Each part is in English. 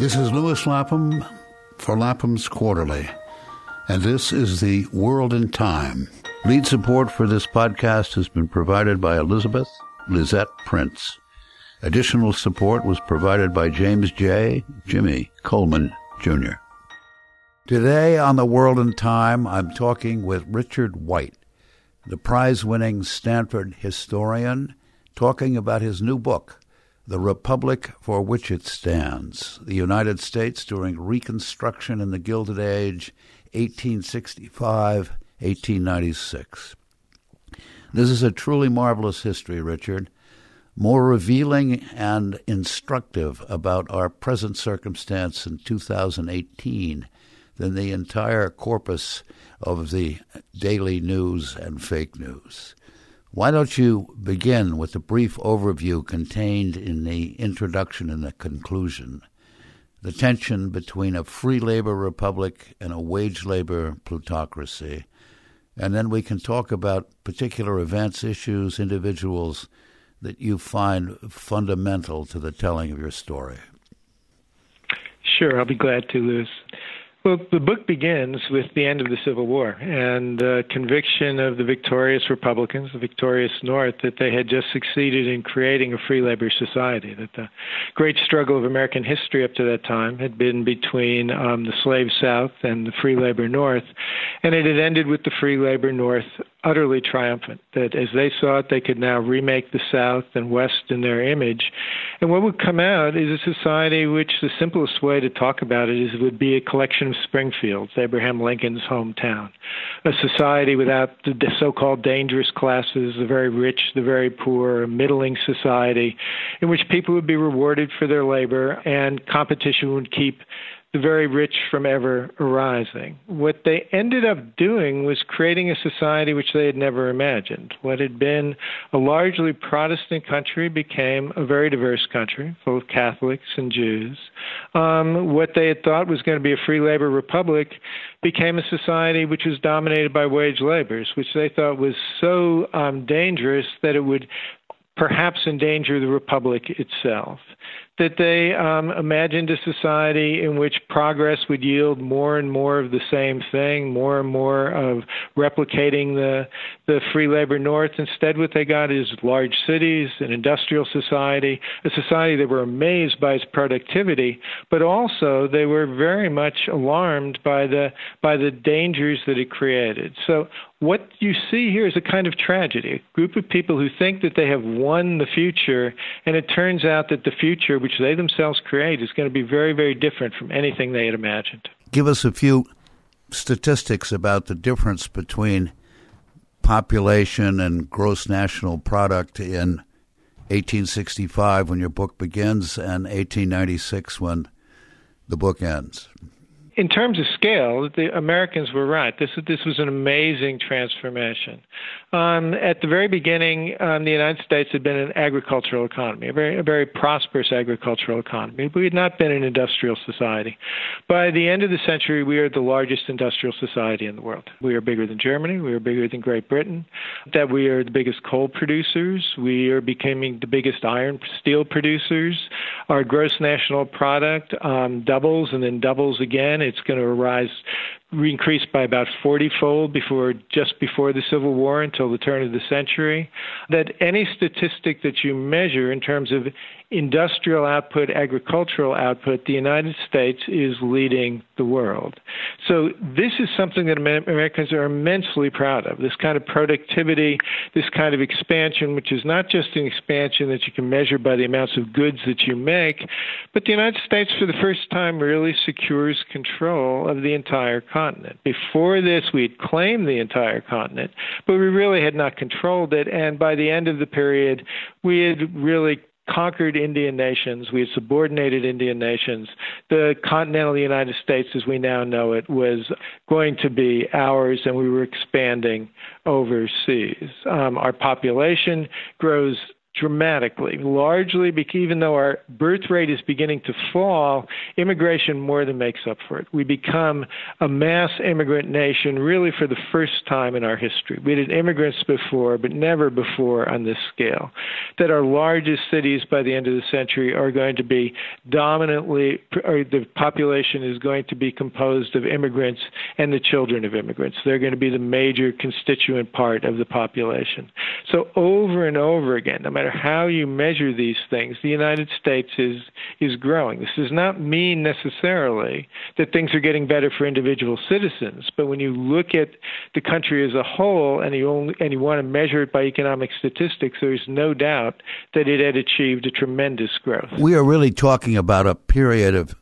This is Lewis Lapham for Lapham's Quarterly, and this is the World in Time. Lead support for this podcast has been provided by Elizabeth Lisette Prince. Additional support was provided by James J. Jimmy Coleman, Jr. Today on The World in Time, I'm talking with Richard White, the prize winning Stanford historian, talking about his new book, the Republic for Which It Stands, the United States during Reconstruction in the Gilded Age, 1865 1896. This is a truly marvelous history, Richard, more revealing and instructive about our present circumstance in 2018 than the entire corpus of the daily news and fake news. Why don't you begin with a brief overview contained in the introduction and the conclusion? The tension between a free labor republic and a wage labor plutocracy. And then we can talk about particular events, issues, individuals that you find fundamental to the telling of your story. Sure, I'll be glad to, Lewis. Well, the book begins with the end of the Civil War and the conviction of the victorious Republicans, the victorious North, that they had just succeeded in creating a free labor society. That the great struggle of American history up to that time had been between um, the slave South and the free labor North, and it had ended with the free labor North utterly triumphant. That as they saw it, they could now remake the South and West in their image. And what would come out is a society which the simplest way to talk about it is it would be a collection of Springfields, Abraham Lincoln's hometown. A society without the so called dangerous classes, the very rich, the very poor, a middling society in which people would be rewarded for their labor and competition would keep the very rich from ever arising. What they ended up doing was creating a society which they had never imagined. What had been a largely Protestant country became a very diverse country, full of Catholics and Jews. Um, what they had thought was going to be a free labor republic became a society which was dominated by wage laborers, which they thought was so um, dangerous that it would perhaps endanger the republic itself that they um, imagined a society in which progress would yield more and more of the same thing, more and more of replicating the the free labor north. Instead, what they got is large cities, an industrial society, a society that were amazed by its productivity, but also they were very much alarmed by the by the dangers that it created. So what you see here is a kind of tragedy a group of people who think that they have won the future, and it turns out that the future, which they themselves create, is going to be very, very different from anything they had imagined. Give us a few statistics about the difference between population and gross national product in 1865 when your book begins and 1896 when the book ends in terms of scale, the Americans were right. This this was an amazing transformation. Um, at the very beginning, um, the United States had been an agricultural economy, a very a very prosperous agricultural economy. We had not been an industrial society. By the end of the century, we are the largest industrial society in the world. We are bigger than Germany. We are bigger than Great Britain. That we are the biggest coal producers. We are becoming the biggest iron steel producers. Our gross national product um, doubles and then doubles again it's going to rise increased by about 40 fold before just before the Civil War until the turn of the century. That any statistic that you measure in terms of industrial output, agricultural output, the United States is leading the world. So this is something that Americans are immensely proud of. This kind of productivity, this kind of expansion, which is not just an expansion that you can measure by the amounts of goods that you make, but the United States for the first time really secures control of the entire continent. Before this, we had claimed the entire continent, but we really had not controlled it. And by the end of the period, we had really conquered Indian nations. We had subordinated Indian nations. The continental United States, as we now know it, was going to be ours, and we were expanding overseas. Um, our population grows dramatically, largely because even though our birth rate is beginning to fall, immigration more than makes up for it. We become a mass immigrant nation really for the first time in our history. We had immigrants before, but never before on this scale. That our largest cities by the end of the century are going to be dominantly, or the population is going to be composed of immigrants and the children of immigrants. They're going to be the major constituent part of the population. So over and over again, no matter how you measure these things, the United States is is growing. This does not mean necessarily that things are getting better for individual citizens, but when you look at the country as a whole and you only and you want to measure it by economic statistics, there's no doubt that it had achieved a tremendous growth. We are really talking about a period of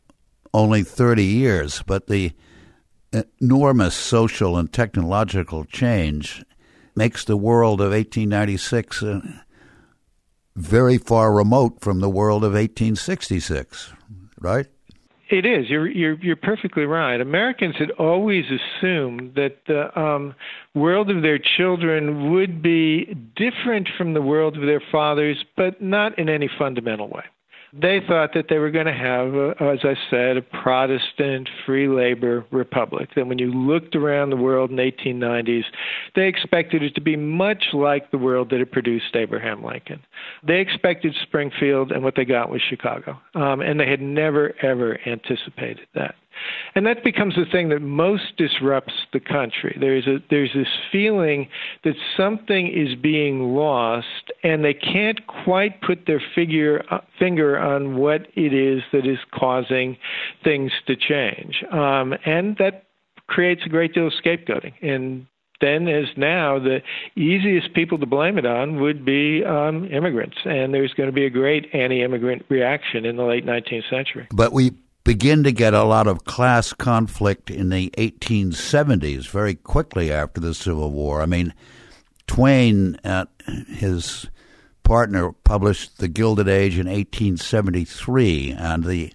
only 30 years, but the enormous social and technological change makes the world of 1896 uh, very far remote from the world of 1866, right? It is. You're you're you're perfectly right. Americans had always assumed that the um, world of their children would be different from the world of their fathers, but not in any fundamental way. They thought that they were going to have, a, as I said, a Protestant free labor republic. And when you looked around the world in the 1890s, they expected it to be much like the world that had produced Abraham Lincoln. They expected Springfield, and what they got was Chicago. Um, and they had never, ever anticipated that. And that becomes the thing that most disrupts the country. There's a there's this feeling that something is being lost, and they can't quite put their figure finger on what it is that is causing things to change, um, and that creates a great deal of scapegoating. And then as now, the easiest people to blame it on would be um, immigrants, and there's going to be a great anti-immigrant reaction in the late 19th century. But we begin to get a lot of class conflict in the 1870s, very quickly after the Civil War. I mean, Twain, uh, his partner, published The Gilded Age in 1873, and the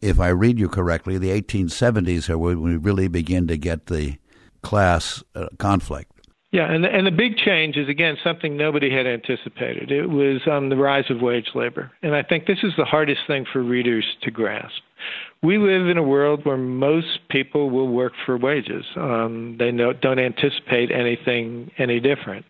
if I read you correctly, the 1870s are when we really begin to get the class uh, conflict. Yeah, and the, and the big change is again something nobody had anticipated. It was um, the rise of wage labor, and I think this is the hardest thing for readers to grasp we live in a world where most people will work for wages. Um, they don't anticipate anything any different.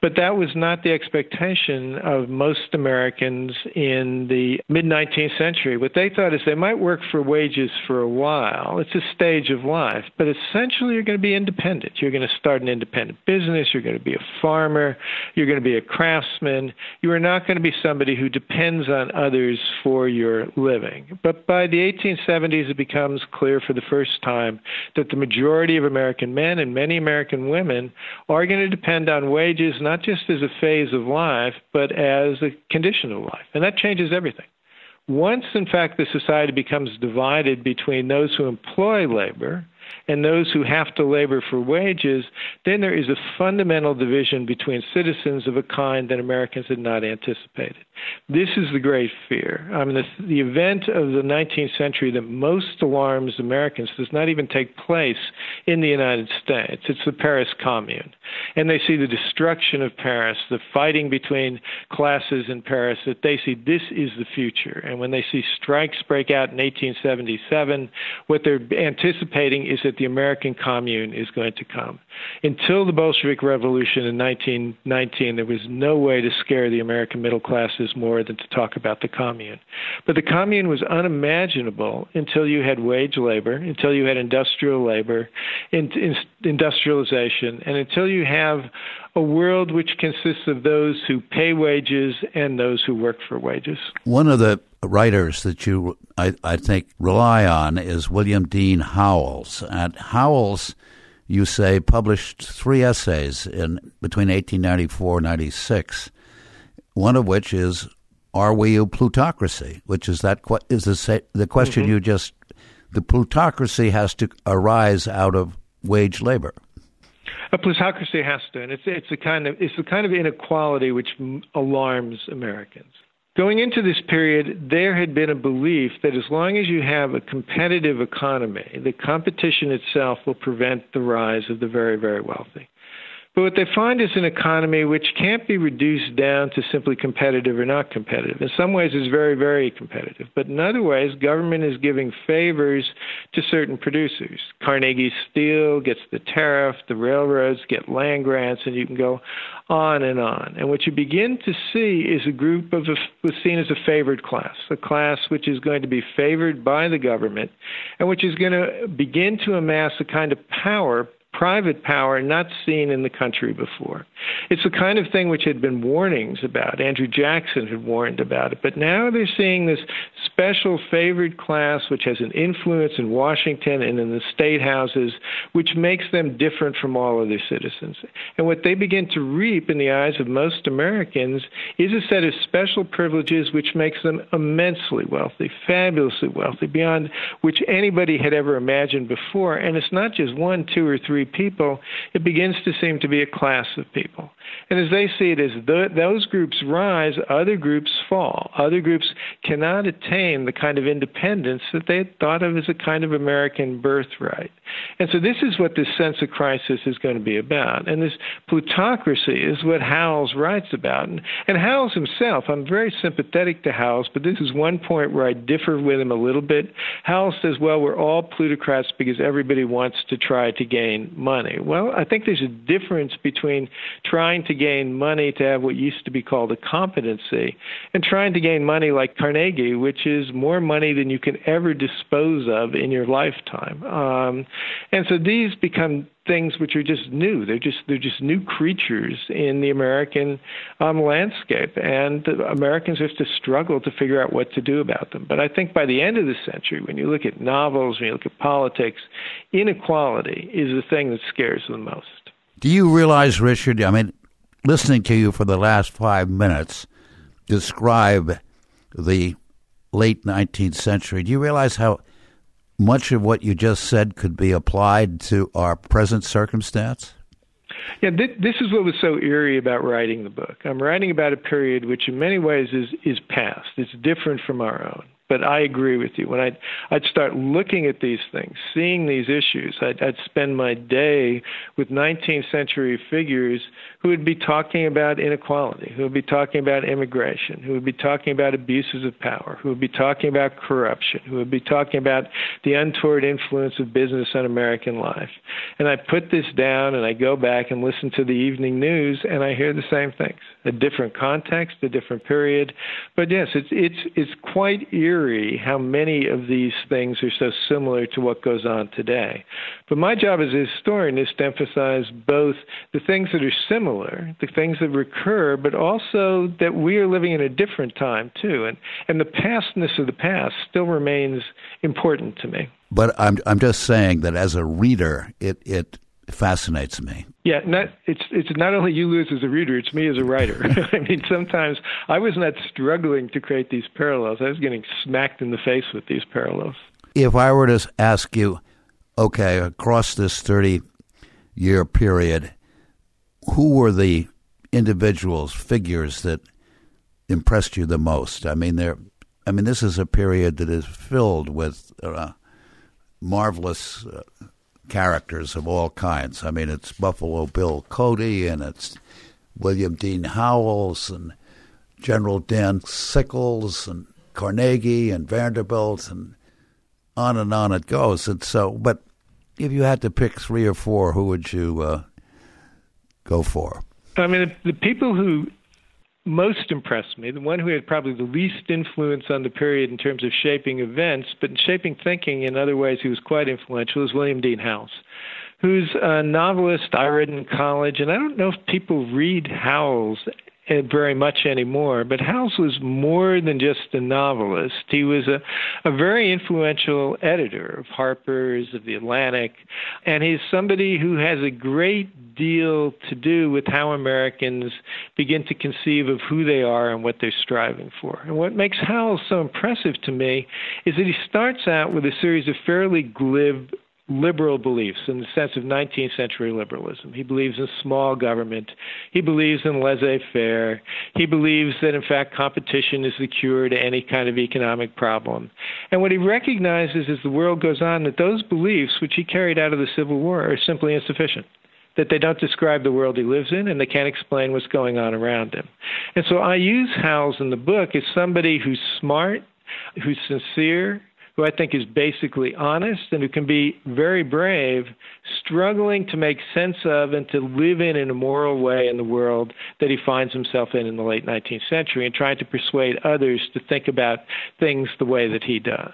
But that was not the expectation of most Americans in the mid 19th century. What they thought is they might work for wages for a while. It's a stage of life, but essentially you're going to be independent. You're going to start an independent business. You're going to be a farmer. You're going to be a craftsman. You are not going to be somebody who depends on others for your living. But by the 18th 70s, it becomes clear for the first time that the majority of American men and many American women are going to depend on wages not just as a phase of life, but as a condition of life. And that changes everything. Once, in fact, the society becomes divided between those who employ labor and those who have to labor for wages, then there is a fundamental division between citizens of a kind that Americans had not anticipated. This is the great fear. I mean, the, the event of the 19th century that most alarms Americans does not even take place in the United States. It's the Paris Commune. And they see the destruction of Paris, the fighting between classes in Paris, that they see this is the future. And when they see strikes break out in 1877, what they're anticipating is that the American Commune is going to come. Until the Bolshevik Revolution in 1919, there was no way to scare the American middle classes more than to talk about the Commune. But the Commune was unimaginable until you had wage labor, until you had industrial labor, in, in, industrialization, and until you have a world which consists of those who pay wages and those who work for wages. One of the writers that you, I, I think, rely on is William Dean Howells. And Howells, you say, published three essays in between 1894 and 96, one of which is Are We a Plutocracy? Which is that is the, the question mm-hmm. you just, the plutocracy has to arise out of wage labor. A plutocracy has to, and it's it's a kind of it's the kind of inequality which alarms Americans. Going into this period, there had been a belief that as long as you have a competitive economy, the competition itself will prevent the rise of the very, very wealthy. But what they find is an economy which can't be reduced down to simply competitive or not competitive. In some ways, it's very, very competitive. But in other ways, government is giving favors to certain producers. Carnegie Steel gets the tariff, the railroads get land grants, and you can go on and on. And what you begin to see is a group of was seen as a favored class, a class which is going to be favored by the government and which is going to begin to amass a kind of power private power not seen in the country before. It's the kind of thing which had been warnings about. Andrew Jackson had warned about it. But now they're seeing this special favored class which has an influence in Washington and in the state houses, which makes them different from all other citizens. And what they begin to reap in the eyes of most Americans is a set of special privileges which makes them immensely wealthy, fabulously wealthy, beyond which anybody had ever imagined before. And it's not just one, two, or three people, it begins to seem to be a class of people. And as they see it, as the, those groups rise, other groups fall. Other groups cannot attain the kind of independence that they thought of as a kind of American birthright. And so this is what this sense of crisis is going to be about. And this plutocracy is what Howells writes about. And, and Howells himself, I'm very sympathetic to Howells, but this is one point where I differ with him a little bit. Howells says, well, we're all plutocrats because everybody wants to try to gain money. Well, I think there's a difference between trying to gain money to have what used to be called a competency and trying to gain money like Carnegie, which is more money than you can ever dispose of in your lifetime. Um, and so these become things which are just new. They're just they're just new creatures in the American um, landscape, and Americans have to struggle to figure out what to do about them. But I think by the end of the century, when you look at novels, when you look at politics, inequality is the thing that scares them most. Do you realize, Richard? I mean, listening to you for the last five minutes describe the late 19th century, do you realize how much of what you just said could be applied to our present circumstance? Yeah, th- this is what was so eerie about writing the book. I'm writing about a period which, in many ways, is is past. It's different from our own. But I agree with you. When I'd, I'd start looking at these things, seeing these issues, I'd, I'd spend my day with 19th century figures who would be talking about inequality, who would be talking about immigration, who would be talking about abuses of power, who would be talking about corruption, who would be talking about the untoward influence of business on American life. And I put this down and I go back and listen to the evening news and I hear the same things. A different context, a different period. But yes, it's it's it's quite eerie how many of these things are so similar to what goes on today. But my job as a historian is to emphasize both the things that are similar, the things that recur, but also that we are living in a different time too. And and the pastness of the past still remains important to me. But I'm I'm just saying that as a reader, it it fascinates me. Yeah, not, it's it's not only you Lewis as a reader; it's me as a writer. I mean, sometimes I was not struggling to create these parallels; I was getting smacked in the face with these parallels. If I were to ask you, okay, across this thirty-year period, who were the individuals, figures that impressed you the most? I mean, there. I mean, this is a period that is filled with uh, marvelous. Uh, characters of all kinds. I mean, it's Buffalo Bill Cody and it's William Dean Howells and General Dan Sickles and Carnegie and Vanderbilt and on and on it goes. And so, but if you had to pick three or four, who would you uh, go for? I mean, the the people who most impressed me, the one who had probably the least influence on the period in terms of shaping events, but in shaping thinking in other ways, he was quite influential, is William Dean Howells, who's a novelist I read in college. And I don't know if people read Howells Eh, very much anymore. But Howells was more than just a novelist. He was a, a very influential editor of Harper's, of The Atlantic, and he's somebody who has a great deal to do with how Americans begin to conceive of who they are and what they're striving for. And what makes Howells so impressive to me is that he starts out with a series of fairly glib liberal beliefs in the sense of 19th century liberalism. He believes in small government. He believes in laissez faire. He believes that, in fact, competition is the cure to any kind of economic problem. And what he recognizes as the world goes on that those beliefs, which he carried out of the Civil War, are simply insufficient. that they don't describe the world he lives in and they can't explain what's going on around him. And so I use Howells in the book as somebody who's smart, who's sincere, who I think is basically honest and who can be very brave, struggling to make sense of and to live in in a moral way in the world that he finds himself in in the late 19th century and trying to persuade others to think about things the way that he does.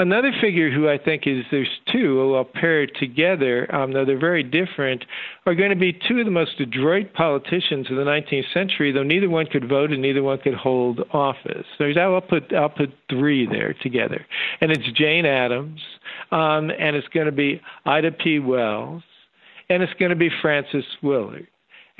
Another figure who I think is there's two, I'll pair together, um, though they're very different, are going to be two of the most adroit politicians of the 19th century, though neither one could vote and neither one could hold office. So I'll put I'll put three there together, and it's Jane Addams, um, and it's going to be Ida B. Wells, and it's going to be Frances Willard.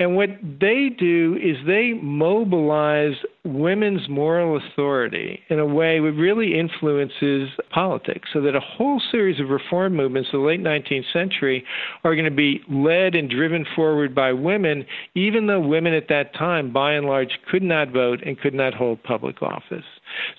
And what they do is they mobilize women's moral authority in a way that really influences politics. So that a whole series of reform movements of the late 19th century are going to be led and driven forward by women, even though women at that time, by and large, could not vote and could not hold public office.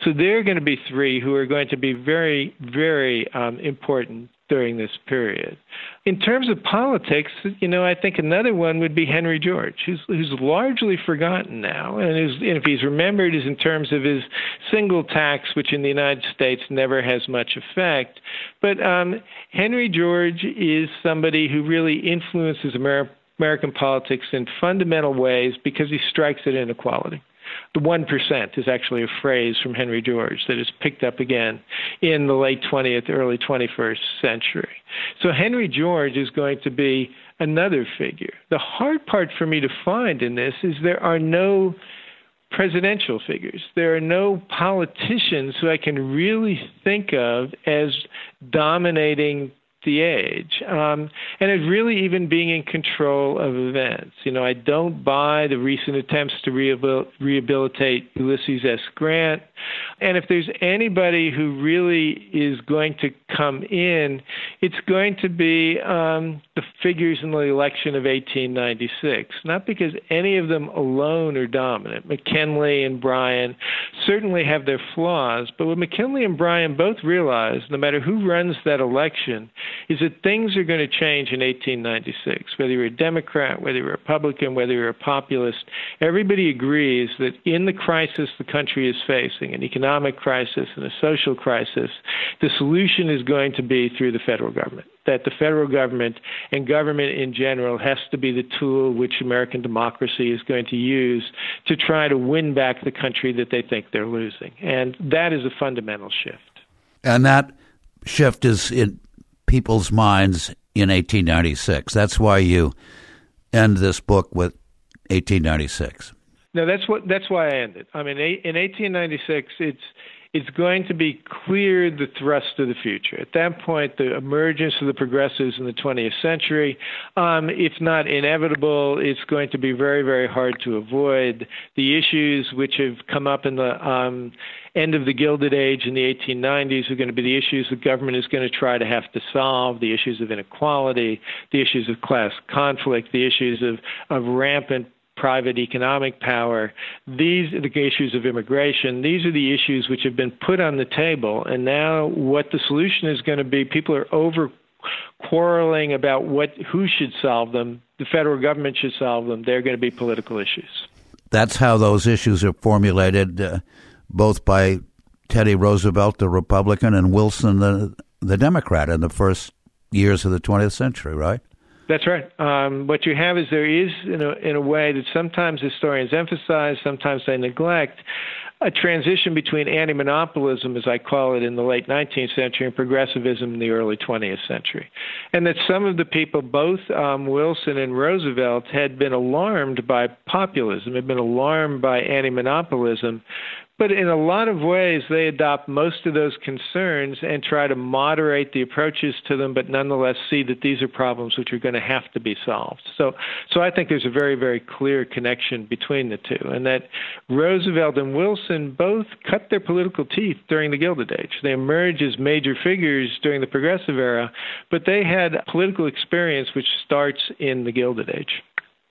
So there are going to be three who are going to be very, very um, important during this period. In terms of politics, you know, I think another one would be Henry George, who's, who's largely forgotten now, and, and if he's remembered is in terms of his single tax, which in the United States never has much effect. But um, Henry George is somebody who really influences American American politics in fundamental ways because he strikes at inequality. The 1% is actually a phrase from Henry George that is picked up again in the late 20th, early 21st century. So Henry George is going to be another figure. The hard part for me to find in this is there are no presidential figures. There are no politicians who I can really think of as dominating the age, um, and it really even being in control of events. You know, I don't buy the recent attempts to rehabil- rehabilitate Ulysses S. Grant. And if there's anybody who really is going to come in, it's going to be um, the figures in the election of 1896. Not because any of them alone are dominant. McKinley and Bryan certainly have their flaws, but what McKinley and Bryan both realize, no matter who runs that election, is that things are going to change in 1896. Whether you're a Democrat, whether you're a Republican, whether you're a populist, everybody agrees that in the crisis the country is facing, an economic crisis and a social crisis, the solution is going to be through the federal government. That the federal government and government in general has to be the tool which American democracy is going to use to try to win back the country that they think they're losing. And that is a fundamental shift. And that shift is in people's minds in 1896. That's why you end this book with 1896. No, that's what that's why I ended. I mean, in 1896, it's it's going to be clear the thrust of the future. At that point, the emergence of the progressives in the 20th century, um, if not inevitable, it's going to be very, very hard to avoid. The issues which have come up in the um, end of the Gilded Age in the 1890s are going to be the issues the government is going to try to have to solve, the issues of inequality, the issues of class conflict, the issues of, of rampant private economic power. These are the issues of immigration. These are the issues which have been put on the table. And now, what the solution is going to be, people are over quarreling about what who should solve them. The federal government should solve them. They're going to be political issues. That's how those issues are formulated, uh, both by Teddy Roosevelt, the Republican, and Wilson, the the Democrat, in the first years of the 20th century, right? That's right. Um, what you have is there is, in a, in a way that sometimes historians emphasize, sometimes they neglect, a transition between anti monopolism, as I call it, in the late 19th century and progressivism in the early 20th century. And that some of the people, both um, Wilson and Roosevelt, had been alarmed by populism, had been alarmed by anti monopolism, but in a lot of ways, they adopt most of those concerns and try to moderate the approaches to them, but nonetheless see that these are problems which are going to have to be solved. So, so I think there's a very, very clear connection between the two, and that Roosevelt and Wilson both cut their political teeth during the Gilded Age. They emerge as major figures during the Progressive era, but they had political experience which starts in the Gilded Age.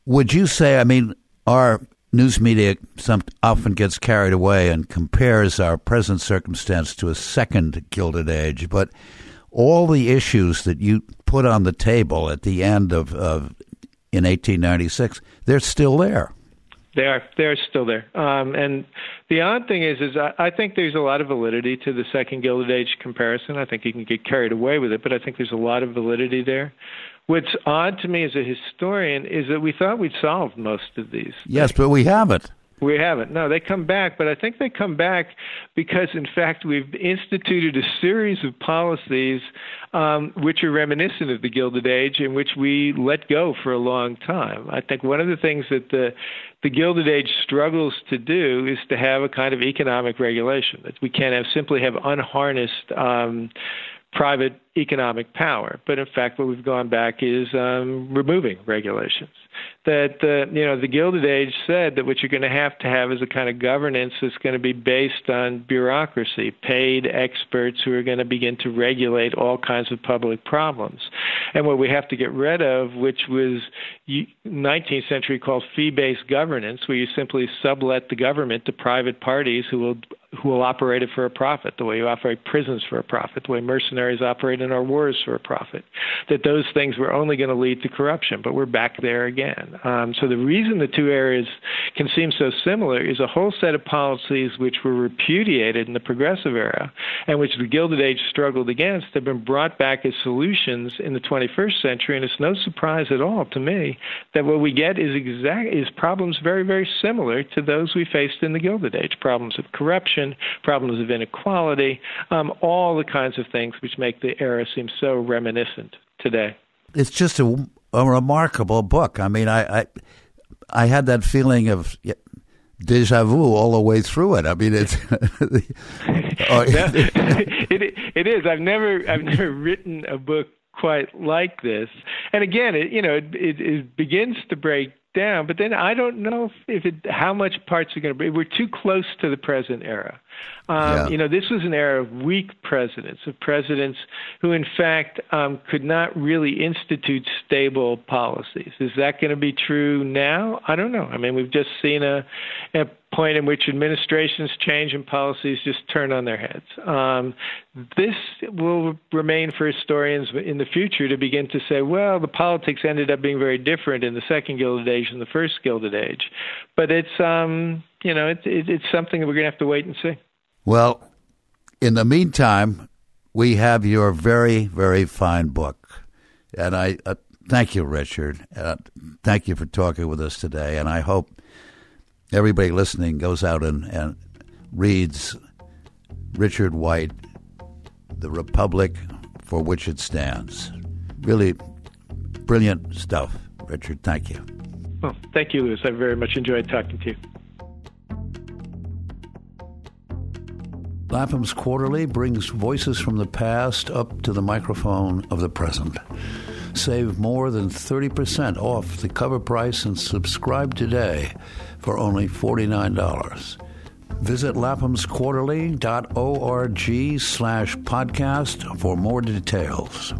Would you say, I mean, our news media some, often gets carried away and compares our present circumstance to a second Gilded Age, but all the issues that you put on the table at the end of, of in 1896. They're still there. They are. They're still there. Um, and the odd thing is, is I, I think there's a lot of validity to the Second Gilded Age comparison. I think you can get carried away with it, but I think there's a lot of validity there. What's odd to me as a historian is that we thought we'd solved most of these. Yes, but we haven't. We haven't. No, they come back, but I think they come back because, in fact, we've instituted a series of policies um, which are reminiscent of the Gilded Age, in which we let go for a long time. I think one of the things that the the Gilded Age struggles to do is to have a kind of economic regulation that we can't have simply have unharnessed. Um, private economic power. But in fact, what we've gone back is um, removing regulations that uh, you know the Gilded Age said that what you're going to have to have is a kind of governance that's going to be based on bureaucracy, paid experts who are going to begin to regulate all kinds of public problems. And what we have to get rid of, which was 19th century called fee-based governance, where you simply sublet the government to private parties who will who will operate it for a profit, the way you operate prisons for a profit, the way mercenaries operate in our wars for a profit. That those things were only going to lead to corruption, but we're back there again. Um, so the reason the two areas can seem so similar is a whole set of policies which were repudiated in the progressive era and which the Gilded Age struggled against have been brought back as solutions in the 21st century. And it's no surprise at all to me that what we get is exact is problems very very similar to those we faced in the Gilded Age: problems of corruption, problems of inequality, um, all the kinds of things which make the era seem so reminiscent today. It's just a a remarkable book. I mean, I, I, I had that feeling of deja vu all the way through it. I mean, it's oh, it, it is. I've never I've never written a book quite like this. And again, it you know it, it, it begins to break down, but then I don't know if, it how much parts are going to be. We're too close to the present era. Um, yeah. You know, this was an era of weak presidents, of presidents who, in fact, um, could not really institute stable policies. Is that going to be true now? I don't know. I mean, we've just seen a, a point in which administrations change and policies just turn on their heads. Um, this will remain for historians in the future to begin to say, well, the politics ended up being very different in the Second Gilded Age and the First Gilded Age. But it's, um, you know, it, it, it's something that we're going to have to wait and see. Well, in the meantime, we have your very, very fine book. And I uh, thank you, Richard. Uh, thank you for talking with us today. And I hope everybody listening goes out and, and reads Richard White, The Republic for Which It Stands. Really brilliant stuff, Richard. Thank you. Well, thank you, Lewis. I very much enjoyed talking to you. Lapham's Quarterly brings voices from the past up to the microphone of the present. Save more than 30% off the cover price and subscribe today for only $49. Visit laphamsquarterly.org slash podcast for more details.